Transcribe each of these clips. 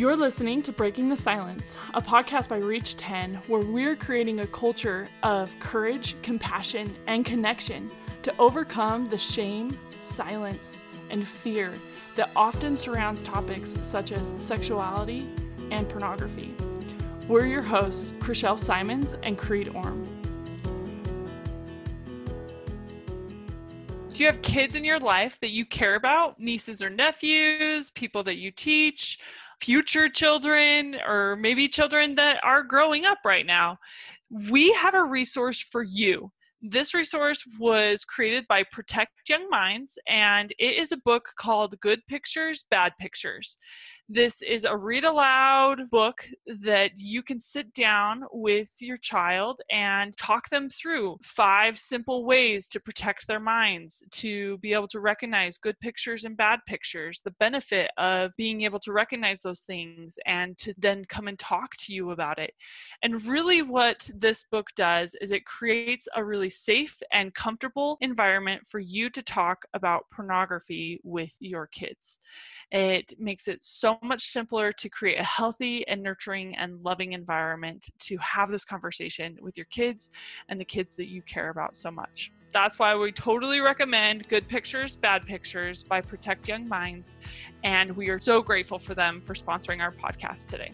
You're listening to Breaking the Silence, a podcast by Reach 10, where we're creating a culture of courage, compassion, and connection to overcome the shame, silence, and fear that often surrounds topics such as sexuality and pornography. We're your hosts, Chriselle Simons and Creed Orm. Do you have kids in your life that you care about? Nieces or nephews, people that you teach, future children, or maybe children that are growing up right now? We have a resource for you. This resource was created by Protect Young Minds, and it is a book called Good Pictures, Bad Pictures. This is a read aloud book that you can sit down with your child and talk them through five simple ways to protect their minds, to be able to recognize good pictures and bad pictures, the benefit of being able to recognize those things and to then come and talk to you about it. And really, what this book does is it creates a really safe and comfortable environment for you to talk about pornography with your kids. It makes it so much simpler to create a healthy and nurturing and loving environment to have this conversation with your kids and the kids that you care about so much. That's why we totally recommend Good Pictures, Bad Pictures by Protect Young Minds. And we are so grateful for them for sponsoring our podcast today.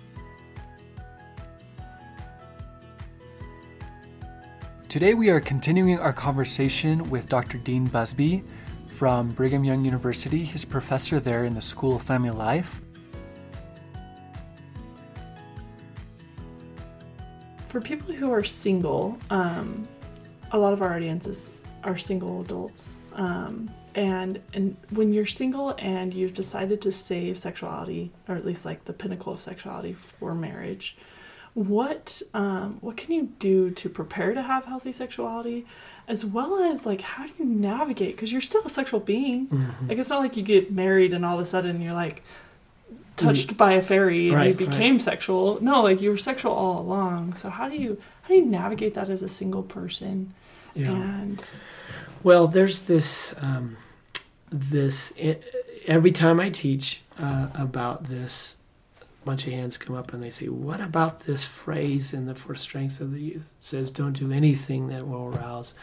Today, we are continuing our conversation with Dr. Dean Busby from Brigham Young University. He's professor there in the School of Family Life. For people who are single, um, a lot of our audiences are single adults. Um, and and when you're single and you've decided to save sexuality, or at least like the pinnacle of sexuality for marriage, what um, what can you do to prepare to have healthy sexuality? as well as like how do you navigate because you're still a sexual being mm-hmm. like it's not like you get married and all of a sudden you're like touched mm. by a fairy and right, you became right. sexual no like you were sexual all along so how do you how do you navigate that as a single person yeah. and well there's this um, this every time i teach uh, about this bunch of hands come up and they say, What about this phrase in the For Strength of the Youth? It says, Don't do anything that will arouse.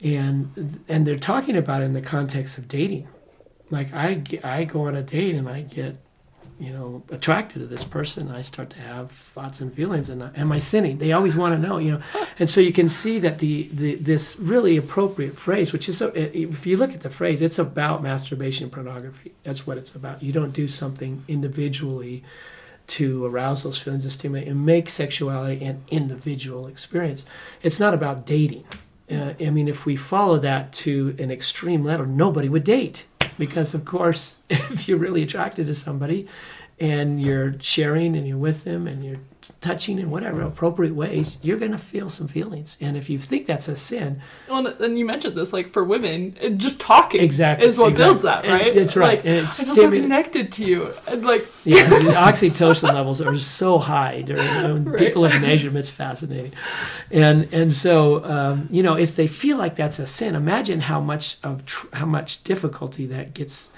And, and they're talking about it in the context of dating. Like, I, I go on a date and I get you know, attracted to this person, I start to have thoughts and feelings. And am I sinning? They always want to know, you know. And so you can see that the, the this really appropriate phrase, which is, if you look at the phrase, it's about masturbation and pornography. That's what it's about. You don't do something individually to arouse those feelings of stimulate and make sexuality an individual experience. It's not about dating. Uh, I mean, if we follow that to an extreme level, nobody would date. Because, of course, if you're really attracted to somebody and you're sharing and you're with them and you're touching in whatever appropriate ways, you're going to feel some feelings. And if you think that's a sin, well, and you mentioned this, like for women, just talking exactly is what exactly. builds that, right? It's right. Like, and it's I feel so connected to you, and like yeah, the oxytocin levels are so high. During, you know, right. People have measured. It's fascinating, and and so um, you know if they feel like that's a sin, imagine how much of tr- how much difficulty that gets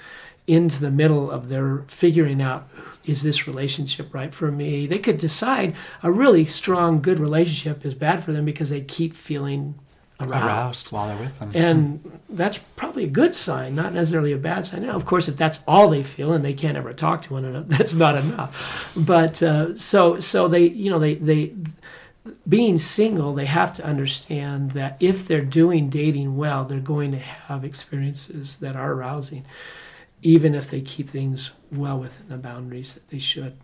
into the middle of their figuring out is this relationship right for me? They could decide a really strong, good relationship is bad for them because they keep feeling aroused, aroused while they're with them. And that's probably a good sign, not necessarily a bad sign. Now, of course, if that's all they feel and they can't ever talk to one another, that's not enough. But uh, so so they you know they they being single, they have to understand that if they're doing dating well, they're going to have experiences that are arousing even if they keep things well within the boundaries that they should.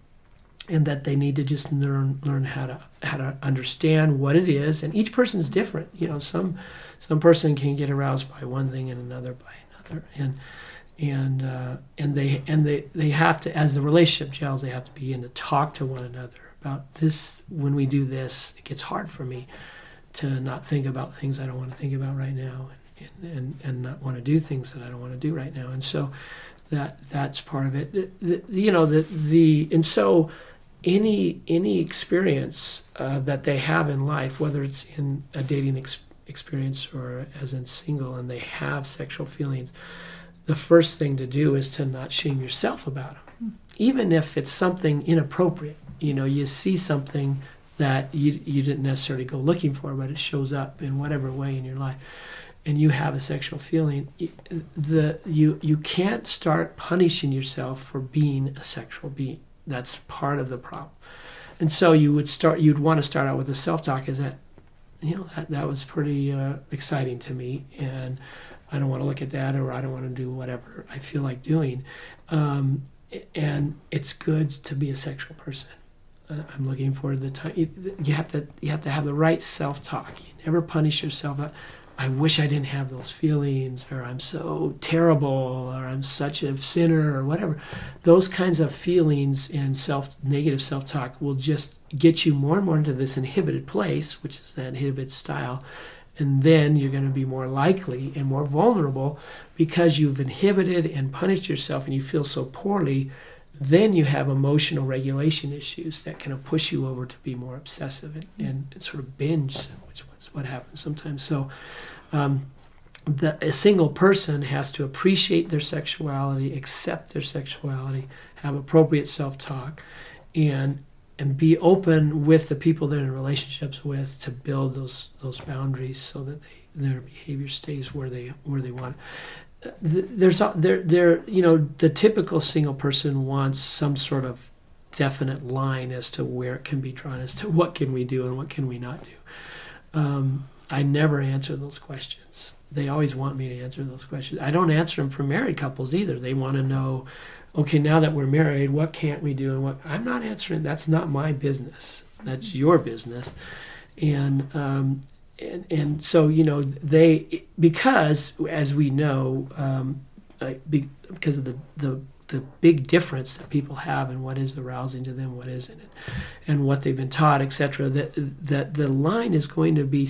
And that they need to just learn learn how to how to understand what it is. And each person is different. You know some some person can get aroused by one thing and another by another. And and uh, and they and they they have to as the relationship gels they have to begin to talk to one another about this. When we do this it gets hard for me to not think about things I don't want to think about right now and and, and not want to do things that I don't want to do right now and so that that's part of it. The, the, you know the the and so any any experience uh, that they have in life, whether it's in a dating ex- experience or as in single, and they have sexual feelings, the first thing to do is to not shame yourself about them. even if it's something inappropriate. You know, you see something that you you didn't necessarily go looking for, but it shows up in whatever way in your life, and you have a sexual feeling. The you you can't start punishing yourself for being a sexual being. That's part of the problem. And so you would start. You'd want to start out with a self talk. Is that you know that that was pretty uh, exciting to me, and I don't want to look at that, or I don't want to do whatever I feel like doing. Um, and it's good to be a sexual person. Uh, I'm looking for the time. You, have to you have to have the right self talk. You never punish yourself. I wish I didn't have those feelings, or I'm so terrible, or I'm such a sinner, or whatever. Those kinds of feelings and self negative self talk will just get you more and more into this inhibited place, which is that inhibited style, and then you're going to be more likely and more vulnerable because you've inhibited and punished yourself, and you feel so poorly. Then you have emotional regulation issues that kind of push you over to be more obsessive and, and, and sort of binge, which is what happens sometimes. So um, the, a single person has to appreciate their sexuality, accept their sexuality, have appropriate self-talk, and and be open with the people they're in relationships with to build those those boundaries so that they, their behavior stays where they where they want. There's there there you know the typical single person wants some sort of definite line as to where it can be drawn as to what can we do and what can we not do. Um, I never answer those questions. They always want me to answer those questions. I don't answer them for married couples either. They want to know, okay, now that we're married, what can't we do and what I'm not answering. That's not my business. That's your business. And um, and, and so you know they because as we know um, because of the the the big difference that people have in what is arousing to them, what isn't, and, and what they've been taught, etc. That that the line is going to be,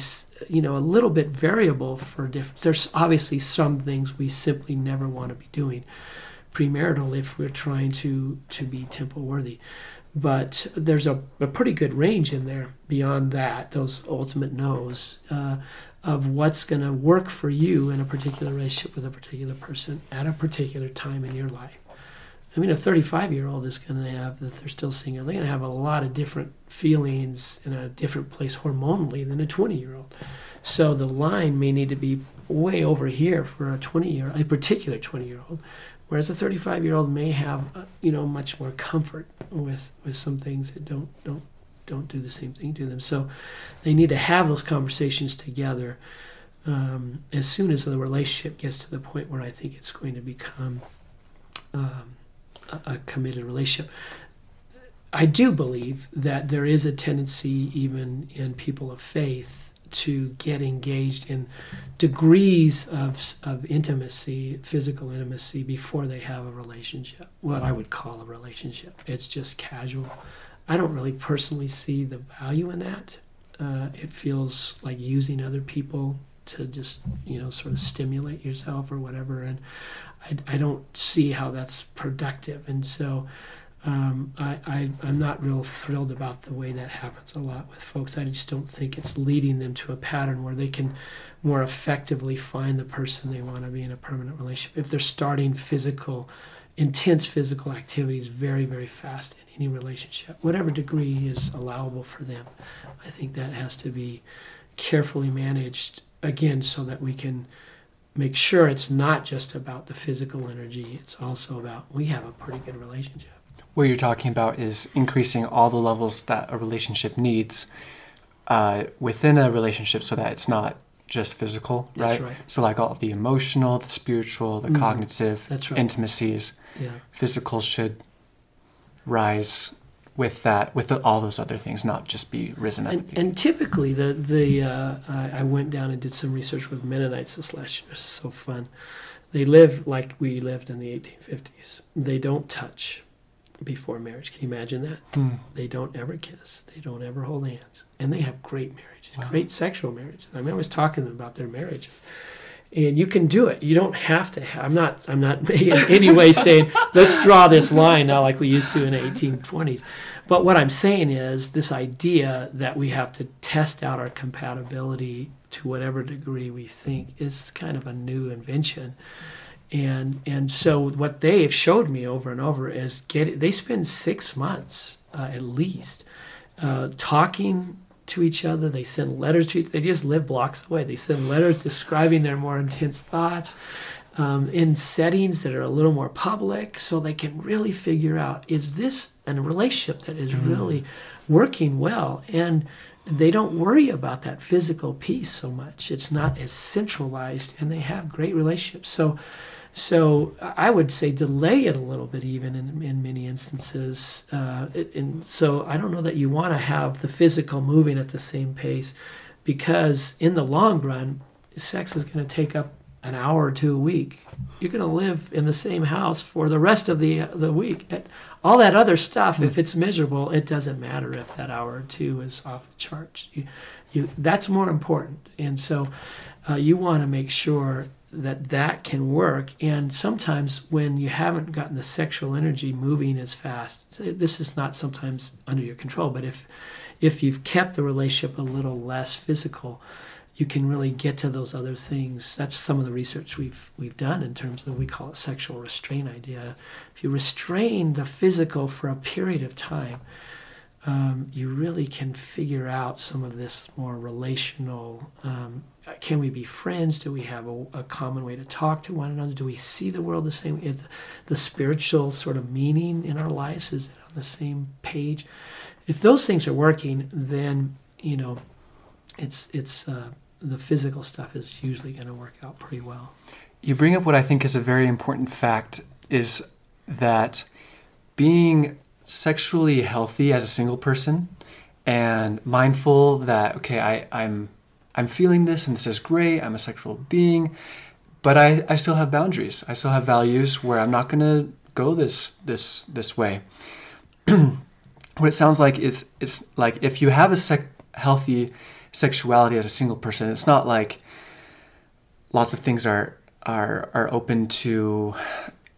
you know, a little bit variable for different. There's obviously some things we simply never want to be doing premarital if we're trying to to be temple worthy, but there's a, a pretty good range in there beyond that. Those ultimate no's. Uh, of what's going to work for you in a particular relationship with a particular person at a particular time in your life. I mean, a 35 year old is going to have, if they're still single, they're going to have a lot of different feelings in a different place hormonally than a 20 year old. So the line may need to be way over here for a 20 year, a particular 20 year old, whereas a 35 year old may have, uh, you know, much more comfort with with some things that don't don't don't do the same thing to them. So they need to have those conversations together um, as soon as the relationship gets to the point where I think it's going to become. Um, a committed relationship. I do believe that there is a tendency, even in people of faith, to get engaged in degrees of, of intimacy, physical intimacy, before they have a relationship. What I would call a relationship. It's just casual. I don't really personally see the value in that. Uh, it feels like using other people to just you know sort of stimulate yourself or whatever and I, I don't see how that's productive and so um, I, I, I'm not real thrilled about the way that happens a lot with folks. I just don't think it's leading them to a pattern where they can more effectively find the person they want to be in a permanent relationship. If they're starting physical, intense physical activities very, very fast in any relationship, whatever degree is allowable for them, I think that has to be carefully managed again so that we can make sure it's not just about the physical energy it's also about we have a pretty good relationship what you're talking about is increasing all the levels that a relationship needs uh, within a relationship so that it's not just physical right? right? so like all the emotional the spiritual the mm, cognitive right. intimacies yeah. physical should rise with that with the, all those other things not just be risen up and, and typically the the uh, I, I, went down and did some research with mennonites this last year it's so fun they live like we lived in the 1850s they don't touch before marriage can you imagine that mm. they don't ever kiss they don't ever hold hands and they have great marriages wow. great sexual marriages i mean i was talking to them about their marriages and you can do it. You don't have to. Have, I'm not. I'm not in any way saying let's draw this line now like we used to in the 1820s. But what I'm saying is this idea that we have to test out our compatibility to whatever degree we think is kind of a new invention. And and so what they have showed me over and over is get they spend six months uh, at least uh, talking to each other. They send letters to each. They just live blocks away. They send letters describing their more intense thoughts um, in settings that are a little more public, so they can really figure out is this a relationship that is mm-hmm. really working well and they don't worry about that physical piece so much. It's not as centralized, and they have great relationships. So so I would say delay it a little bit, even in, in many instances. Uh, and so I don't know that you want to have the physical moving at the same pace, because in the long run, sex is going to take up an hour or two a week. You're going to live in the same house for the rest of the the week. All that other stuff, if it's miserable, it doesn't matter if that hour or two is off the charts. You, you, that's more important. And so, uh, you want to make sure that that can work. And sometimes when you haven't gotten the sexual energy moving as fast, this is not sometimes under your control, but if if you've kept the relationship a little less physical, you can really get to those other things. That's some of the research we've we've done in terms of what we call it sexual restraint idea. If you restrain the physical for a period of time, um, you really can figure out some of this more relational. Um, can we be friends? Do we have a, a, common way to talk to one another? Do we see the world the same? Is the, the spiritual sort of meaning in our lives is on the same page? If those things are working, then you know, it's it's uh, the physical stuff is usually going to work out pretty well. You bring up what I think is a very important fact: is that being sexually healthy as a single person and mindful that okay I, i'm i'm feeling this and this is great i'm a sexual being but i i still have boundaries. I still have values where i'm not going to go this this this way. What it sounds like is it's like if you have a sec- healthy sexuality as a single person it's not like lots of things are are are open to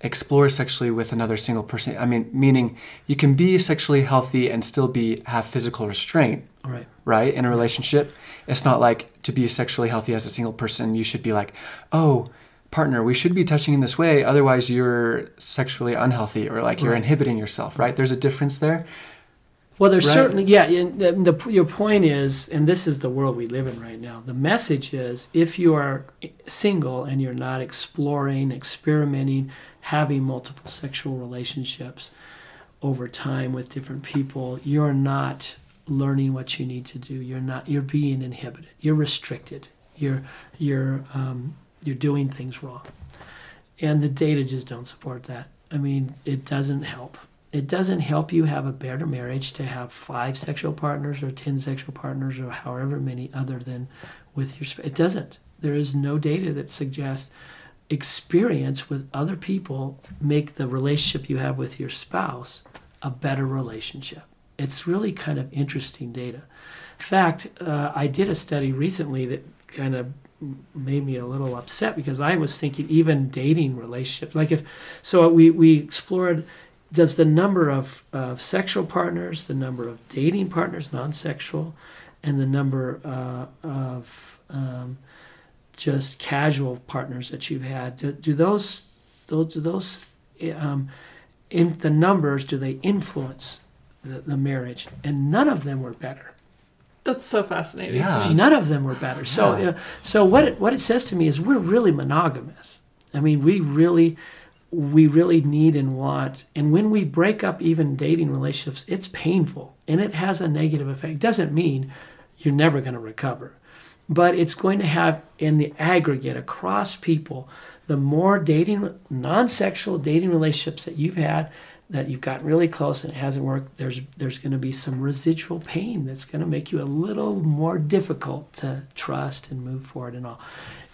explore sexually with another single person. I mean, meaning you can be sexually healthy and still be have physical restraint. Right. Right? In a relationship. It's not like to be sexually healthy as a single person, you should be like, oh, partner, we should be touching in this way, otherwise you're sexually unhealthy or like you're right. inhibiting yourself, right? There's a difference there. Well, there's right? certainly, yeah. The, the, your point is, and this is the world we live in right now. The message is if you are single and you're not exploring, experimenting, having multiple sexual relationships over time with different people, you're not learning what you need to do. You're not. You're being inhibited. You're restricted. You're you're um, you're doing things wrong, and the data just don't support that. I mean, it doesn't help. It doesn't help you have a better marriage to have five sexual partners or ten sexual partners or however many other than with your. It doesn't. There is no data that suggests experience with other people make the relationship you have with your spouse a better relationship. It's really kind of interesting data. In fact, uh, I did a study recently that kind of made me a little upset because I was thinking even dating relationships. Like if so, we we explored does the number of, of sexual partners, the number of dating partners, non-sexual, and the number uh, of um, just casual partners that you've had do, do those those do those um, in the numbers do they influence the, the, marriage? And none of them were better. That's so fascinating yeah. none of them were better. So yeah. uh, so what it what it says to me is we're really monogamous. I mean we really we really need and want. And when we break up even dating relationships it's painful and it has a negative effect. Doesn't mean you're never going to recover but it's going to have in the aggregate across people the more dating non-sexual dating relationships that you've had that you've gotten really close and it hasn't worked there's there's going to be some residual pain that's going to make you a little more difficult to trust and move forward and all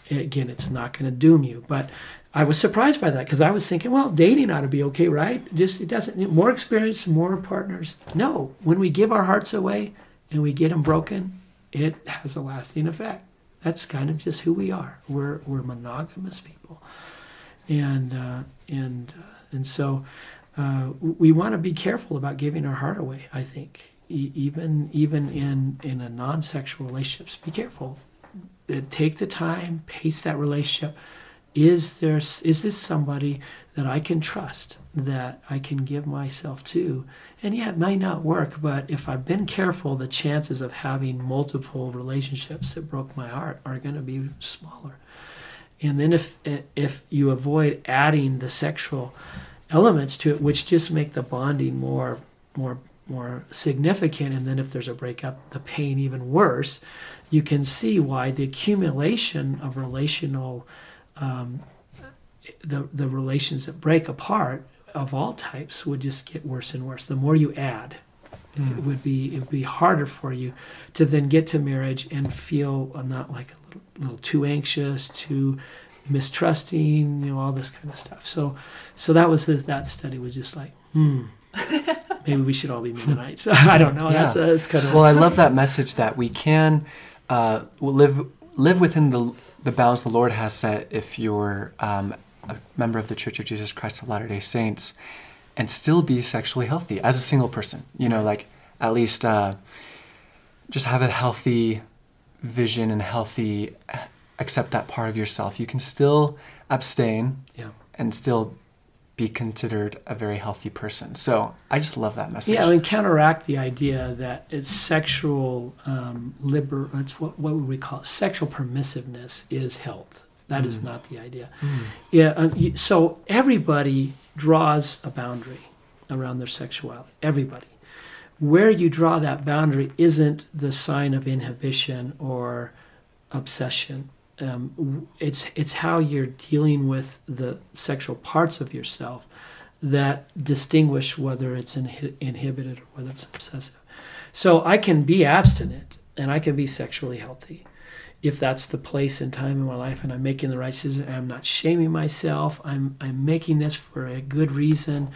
again it's not going to doom you but i was surprised by that because i was thinking well dating ought to be okay right just it doesn't more experience more partners no when we give our hearts away and we get them broken it has a lasting effect. That's kind of just who we are. We're we're monogamous people, and uh, and uh, and so uh, we want to be careful about giving our heart away. I think e- even even in in a non-sexual relationships, be careful. Uh, take the time, pace that relationship, is there is this somebody that I can trust that I can give myself to? And yeah it might not work but if I've been careful the chances of having multiple relationships that broke my heart are going to be smaller. And then if if you avoid adding the sexual elements to it which just make the bonding more more more significant and then if there's a breakup the pain even worse you can see why the accumulation of relational um, the the relations that break apart of all types would just get worse and worse. The more you add, mm. it hmm. would be it would be harder for you to then get to marriage and feel uh, not like a little, little too anxious, too mistrusting, you know, all this kind of stuff. So, so that was this, that study was just like, hmm, maybe we should all be Mennonites. I don't know. Yeah. That's, that's kind of well. I love that message that we can uh, live live within the the bounds the Lord has set. If you're um, a member of the Church of Jesus Christ of Latter Day Saints, and still be sexually healthy as a single person, you know, like at least uh, just have a healthy vision and healthy accept that part of yourself. You can still abstain yeah. and still be considered a very healthy person. So I just love that message. Yeah, and counteract the idea that it's sexual um, liber. That's what what would we call it? Sexual permissiveness is health. That mm. is not the idea. Mm. Yeah. Um, so everybody draws a boundary around their sexuality. Everybody. Where you draw that boundary isn't the sign of inhibition or obsession um, it's it's how you're dealing with the sexual parts of yourself that distinguish whether it's inhi- inhibited or whether it's obsessive. So I can be abstinent and I can be sexually healthy if that's the place and time in my life and I'm making the right decision. I'm not shaming myself. I'm I'm making this for a good reason.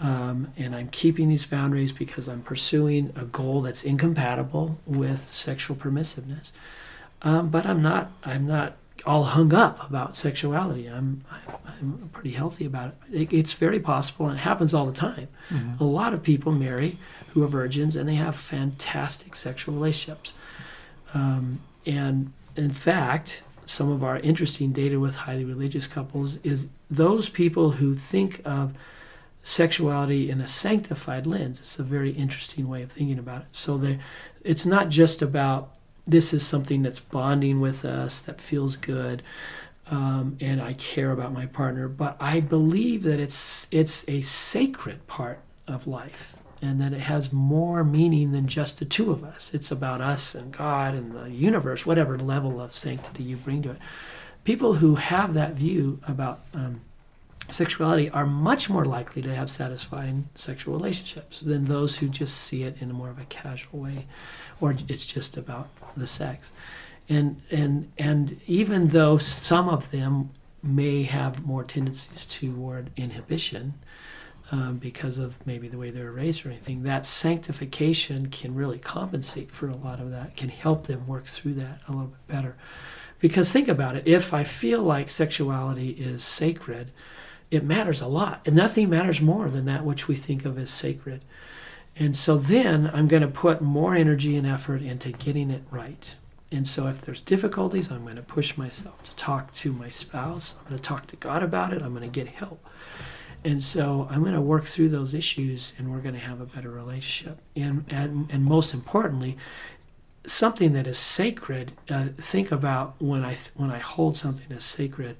Um, and I'm keeping these boundaries because I'm pursuing a goal that's incompatible with sexual permissiveness. Um, but I'm not. I'm not all hung up about sexuality. I'm, I'm pretty healthy about it. it. It's very possible, and it happens all the time. Mm-hmm. A lot of people marry who are virgins, and they have fantastic sexual relationships. Um, and in fact, some of our interesting data with highly religious couples is those people who think of sexuality in a sanctified lens. It's a very interesting way of thinking about it. So they, it's not just about this is something that's bonding with us, that feels good, um, and I care about my partner. But I believe that it's it's a sacred part of life, and that it has more meaning than just the two of us. It's about us and God and the universe, whatever level of sanctity you bring to it. People who have that view about um, sexuality are much more likely to have satisfying sexual relationships than those who just see it in a more of a casual way or it's just about the sex. And and and even though some of them may have more tendencies toward inhibition um, because of maybe the way they're raised or anything that sanctification can really compensate for a lot of that can help them work through that a little bit better. Because think about it if i feel like sexuality is sacred it matters a lot. And nothing matters more than that which we think of as sacred. And so then I'm going to put more energy and effort into getting it right. And so if there's difficulties, I'm going to push myself to talk to my spouse. I'm going to talk to God about it. I'm going to get help. And so I'm going to work through those issues and we're going to have a better relationship. And, and, and most importantly, something that is sacred, uh, think about when I, when I hold something as sacred,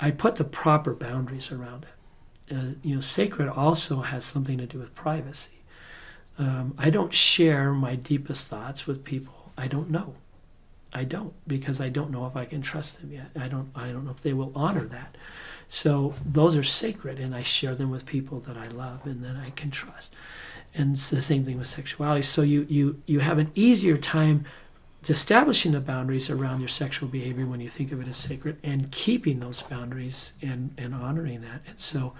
I put the proper boundaries around it. Uh, you know, sacred also has something to do with privacy. Um, I don't share my deepest thoughts with people I don't know. I don't because I don't know if I can trust them yet. I don't. I don't know if they will honor that. So those are sacred, and I share them with people that I love and that I can trust. And it's the same thing with sexuality. So you you you have an easier time establishing the boundaries around your sexual behavior when you think of it as sacred and keeping those boundaries and, and honoring that. And so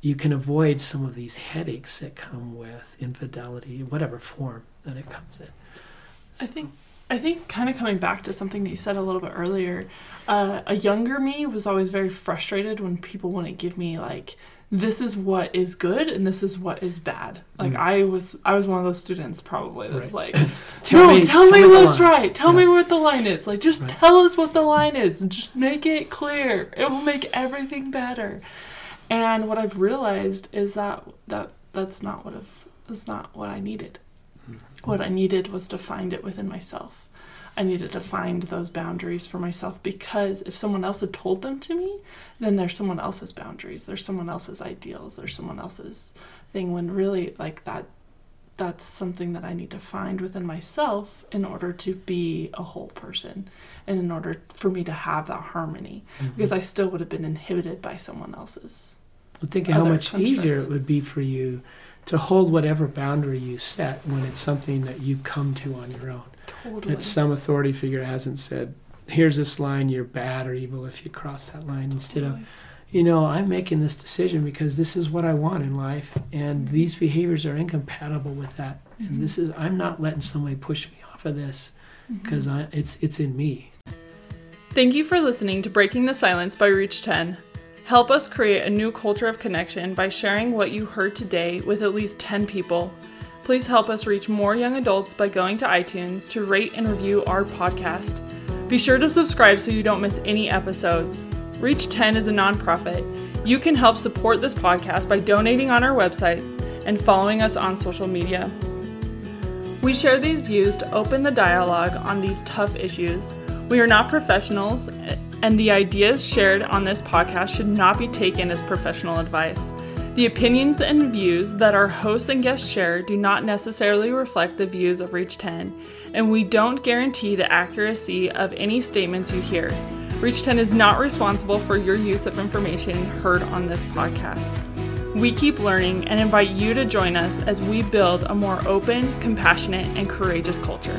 you can avoid some of these headaches that come with infidelity, whatever form that it comes in. I think I think kind of coming back to something that you said a little bit earlier, uh, a younger me was always very frustrated when people wouldn't give me like this is what is good and this is what is bad. Like Mm. I was I was one of those students probably that was Right. like Tell no, me- tell, me what's right. Tell Yeah. me what the line is. Like just Right. tell us what the line is and just make it clear. It will make everything better. And what I've realized is that that that's not what I've, that's not what I needed. Mm-hmm. What I needed was to find it within myself. I needed to find those boundaries for myself because if someone else had told them to me, then there's someone else's boundaries, there's someone else's ideals, there's someone else's thing when really like that that's something that I need to find within myself in order to be a whole person and in order for me to have that harmony mm-hmm. because I still would have been inhibited by someone else's. Well, think of how much easier it would be for you to hold whatever boundary you set when it's something that you come to on your own. Totally. That some authority figure hasn't said, here's this line, you're bad or evil if you cross that line. Instead of, you know, I'm making this decision because this is what I want in life, and these behaviors are incompatible with that. Mhm. And this is, I'm not letting somebody push me off of this because I it's it's in me. Thank you for listening to Breaking the Silence by Reach 10. Help us create a new culture of connection by sharing what you heard today with at least 10 people. Please help us reach more young adults by going to iTunes to rate and review our podcast. Be sure to subscribe so you don't miss any episodes. Reach 10 is a nonprofit. You can help support this podcast by donating on our website and following us on social media. We share these views to open the dialogue on these tough issues. We are not professionals, and the ideas shared on this podcast should not be taken as professional advice. The opinions and views that our hosts and guests share do not necessarily reflect the views of Reach 10, and we don't guarantee the accuracy of any statements you hear. Reach 10 is not responsible for your use of information heard on this podcast. We keep learning and invite you to join us as we build a more open, compassionate, and courageous culture.